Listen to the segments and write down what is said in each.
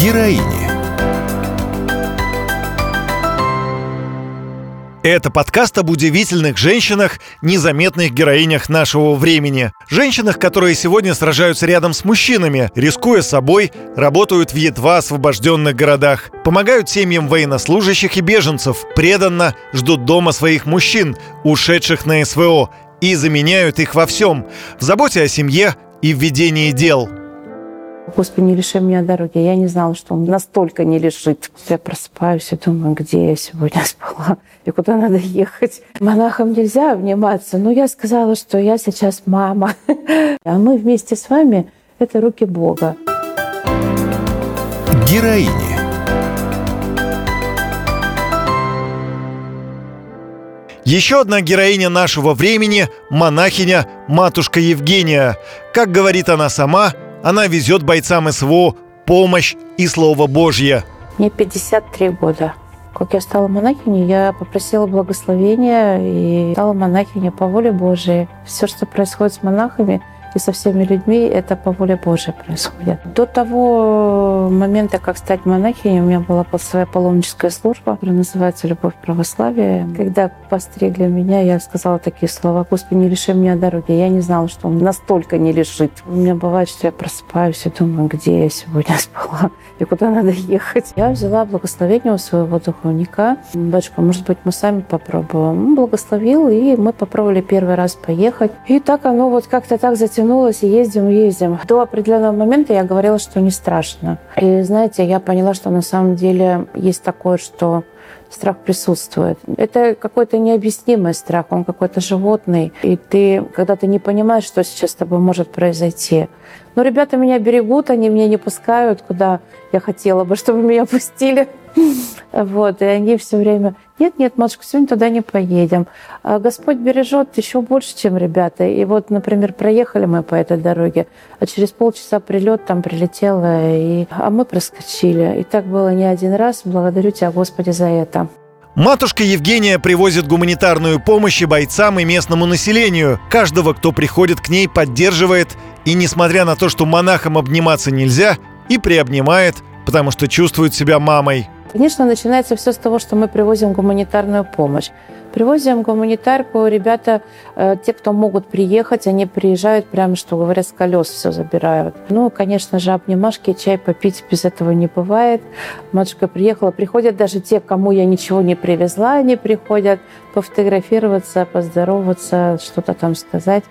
Героини. Это подкаст об удивительных женщинах, незаметных героинях нашего времени. Женщинах, которые сегодня сражаются рядом с мужчинами, рискуя собой, работают в едва освобожденных городах, помогают семьям военнослужащих и беженцев, преданно ждут дома своих мужчин, ушедших на СВО, и заменяют их во всем – в заботе о семье и в ведении дел – Господи, не лиши меня дороги. Я не знала, что он настолько не лишит. Я просыпаюсь и думаю, где я сегодня спала и куда надо ехать. Монахам нельзя обниматься, но я сказала, что я сейчас мама. А мы вместе с вами — это руки Бога. Героини. Еще одна героиня нашего времени – монахиня матушка Евгения. Как говорит она сама – она везет бойцам СВО помощь и Слово Божье. Мне 53 года. Как я стала монахиней, я попросила благословения и стала монахиней по воле Божией. Все, что происходит с монахами – и со всеми людьми это по воле Божьей происходит. До того момента, как стать монахиней, у меня была своя паломническая служба, которая называется «Любовь православия». Когда постригли меня, я сказала такие слова, «Господи, не лиши меня дороги». Я не знала, что Он настолько не лишит. У меня бывает, что я просыпаюсь и думаю, где я сегодня спала и куда надо ехать. Я взяла благословение у своего духовника. Батюшка, может быть, мы сами попробуем. Он благословил, и мы попробовали первый раз поехать. И так оно вот как-то так затянулось тянулось, и ездим, ездим. До определенного момента я говорила, что не страшно. И знаете, я поняла, что на самом деле есть такое, что страх присутствует. Это какой-то необъяснимый страх, он какой-то животный. И ты, когда ты не понимаешь, что сейчас с тобой может произойти. Но ребята меня берегут, они меня не пускают, куда я хотела бы, чтобы меня пустили. Вот, и они все время, нет, нет, матушка, сегодня туда не поедем. А Господь бережет еще больше, чем ребята. И вот, например, проехали мы по этой дороге, а через полчаса прилет там прилетело, и... а мы проскочили. И так было не один раз. Благодарю тебя, Господи, за это. Матушка Евгения привозит гуманитарную помощь и бойцам, и местному населению. Каждого, кто приходит к ней, поддерживает. И несмотря на то, что монахам обниматься нельзя, и приобнимает, потому что чувствует себя мамой. Конечно, начинается все с того, что мы привозим гуманитарную помощь. Привозим гуманитарку, ребята, э, те, кто могут приехать, они приезжают прямо, что говорят, с колес все забирают. Ну, конечно же, обнимашки, чай попить без этого не бывает. Матушка приехала, приходят даже те, кому я ничего не привезла, они приходят пофотографироваться, поздороваться, что-то там сказать.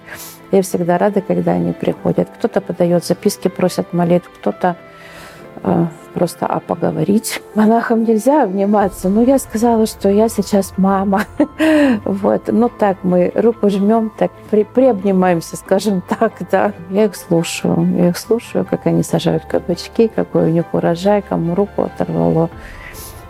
Я всегда рада, когда они приходят. Кто-то подает записки, просят молитв, кто-то просто а поговорить. Монахам нельзя обниматься, но я сказала, что я сейчас мама. вот, ну так мы руку жмем, так при, приобнимаемся, скажем так, да. Я их слушаю, я их слушаю, как они сажают кабачки, какой у них урожай, кому руку оторвало.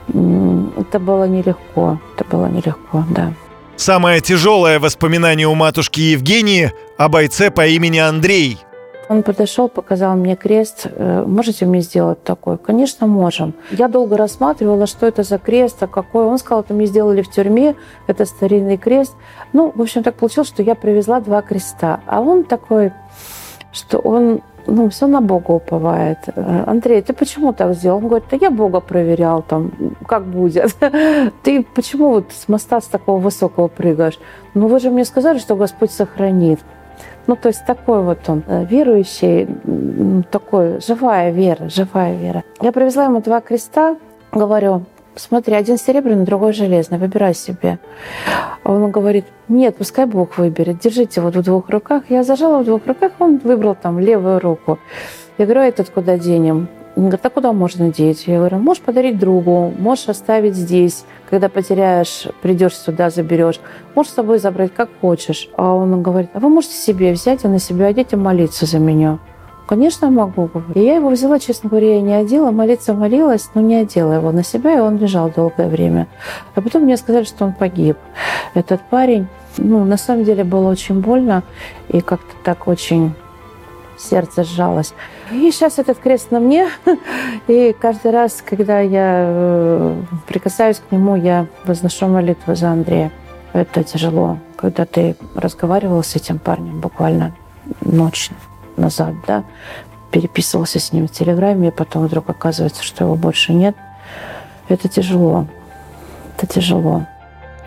Это было нелегко, это было нелегко, да. Самое тяжелое воспоминание у матушки Евгении о бойце по имени Андрей – он подошел, показал мне крест. «Э, можете мне сделать такой? Конечно, можем. Я долго рассматривала, что это за крест, а какой. Он сказал, это мне сделали в тюрьме, это старинный крест. Ну, в общем, так получилось, что я привезла два креста. А он такой, что он ну, все на Бога уповает. «Э, Андрей, ты почему так сделал? Он говорит, да я Бога проверял, там, как будет. Ты почему вот с моста с такого высокого прыгаешь? Ну, вы же мне сказали, что Господь сохранит. Ну, то есть такой вот он э, верующий, такой живая вера, живая вера. Я привезла ему два креста, говорю, смотри, один серебряный, другой железный, выбирай себе. А он говорит, нет, пускай Бог выберет, держите вот в двух руках. Я зажала в двух руках, он выбрал там левую руку. Я говорю, а этот куда денем? Он говорит, а куда можно деть? Я говорю, можешь подарить другу, можешь оставить здесь. Когда потеряешь, придешь сюда, заберешь. Можешь с собой забрать, как хочешь. А он говорит, а вы можете себе взять и на себя одеть и молиться за меня. Конечно, могу. И я его взяла, честно говоря, я не одела, молиться молилась, но не одела его на себя, и он лежал долгое время. А потом мне сказали, что он погиб. Этот парень, ну, на самом деле было очень больно, и как-то так очень сердце сжалось. И сейчас этот крест на мне, и каждый раз, когда я э, прикасаюсь к нему, я возношу молитву за Андрея. Это тяжело, когда ты разговаривал с этим парнем буквально ночь назад, да, переписывался с ним в Телеграме, и потом вдруг оказывается, что его больше нет. Это тяжело. Это тяжело.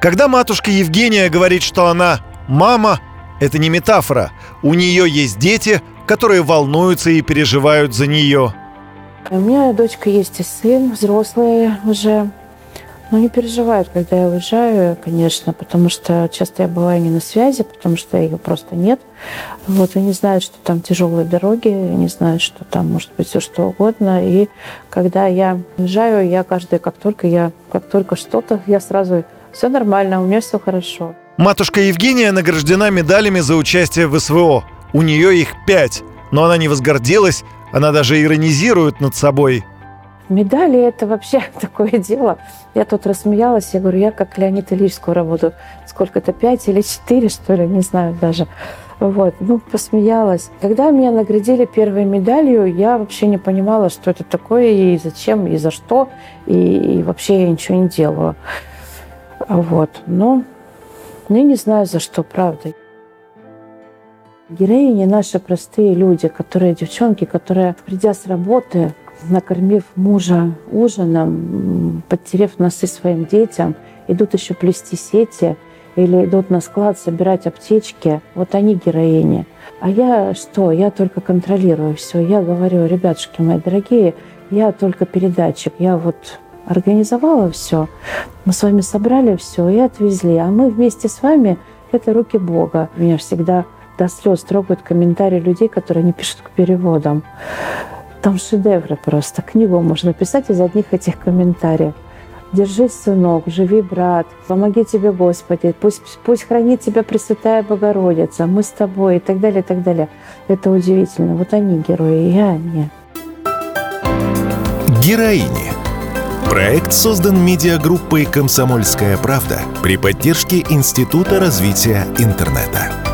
Когда матушка Евгения говорит, что она мама, это не метафора. У нее есть дети, которые волнуются и переживают за нее. У меня дочка есть и сын, взрослые уже. Но не переживают, когда я уезжаю, конечно, потому что часто я бываю не на связи, потому что ее просто нет. Вот, они знают, что там тяжелые дороги, они знают, что там может быть все что угодно. И когда я уезжаю, я каждый, как только я, как только что-то, я сразу все нормально, у меня все хорошо. Матушка Евгения награждена медалями за участие в СВО. У нее их пять. Но она не возгордилась, она даже иронизирует над собой. Медали – это вообще такое дело. Я тут рассмеялась, я говорю, я как Леонид Ильич скоро буду. Сколько-то, пять или четыре, что ли, не знаю даже. Вот, ну, посмеялась. Когда меня наградили первой медалью, я вообще не понимала, что это такое, и зачем, и за что, и, и вообще я ничего не делаю. Вот, ну, ну, я не знаю, за что, правда. Героини наши простые люди, которые, девчонки, которые, придя с работы, накормив мужа ужином, подтерев носы своим детям, идут еще плести сети или идут на склад собирать аптечки. Вот они героини. А я что? Я только контролирую все. Я говорю, ребятушки мои дорогие, я только передатчик. Я вот организовала все. Мы с вами собрали все и отвезли. А мы вместе с вами – это руки Бога. Меня всегда до слез трогают комментарии людей, которые не пишут к переводам. Там шедевры просто. Книгу можно писать из одних этих комментариев. Держись, сынок, живи, брат, помоги тебе, Господи, пусть, пусть хранит тебя Пресвятая Богородица, мы с тобой и так далее, и так далее. Это удивительно. Вот они герои, я нет. Героини. Проект создан медиагруппой «Комсомольская правда» при поддержке Института развития интернета.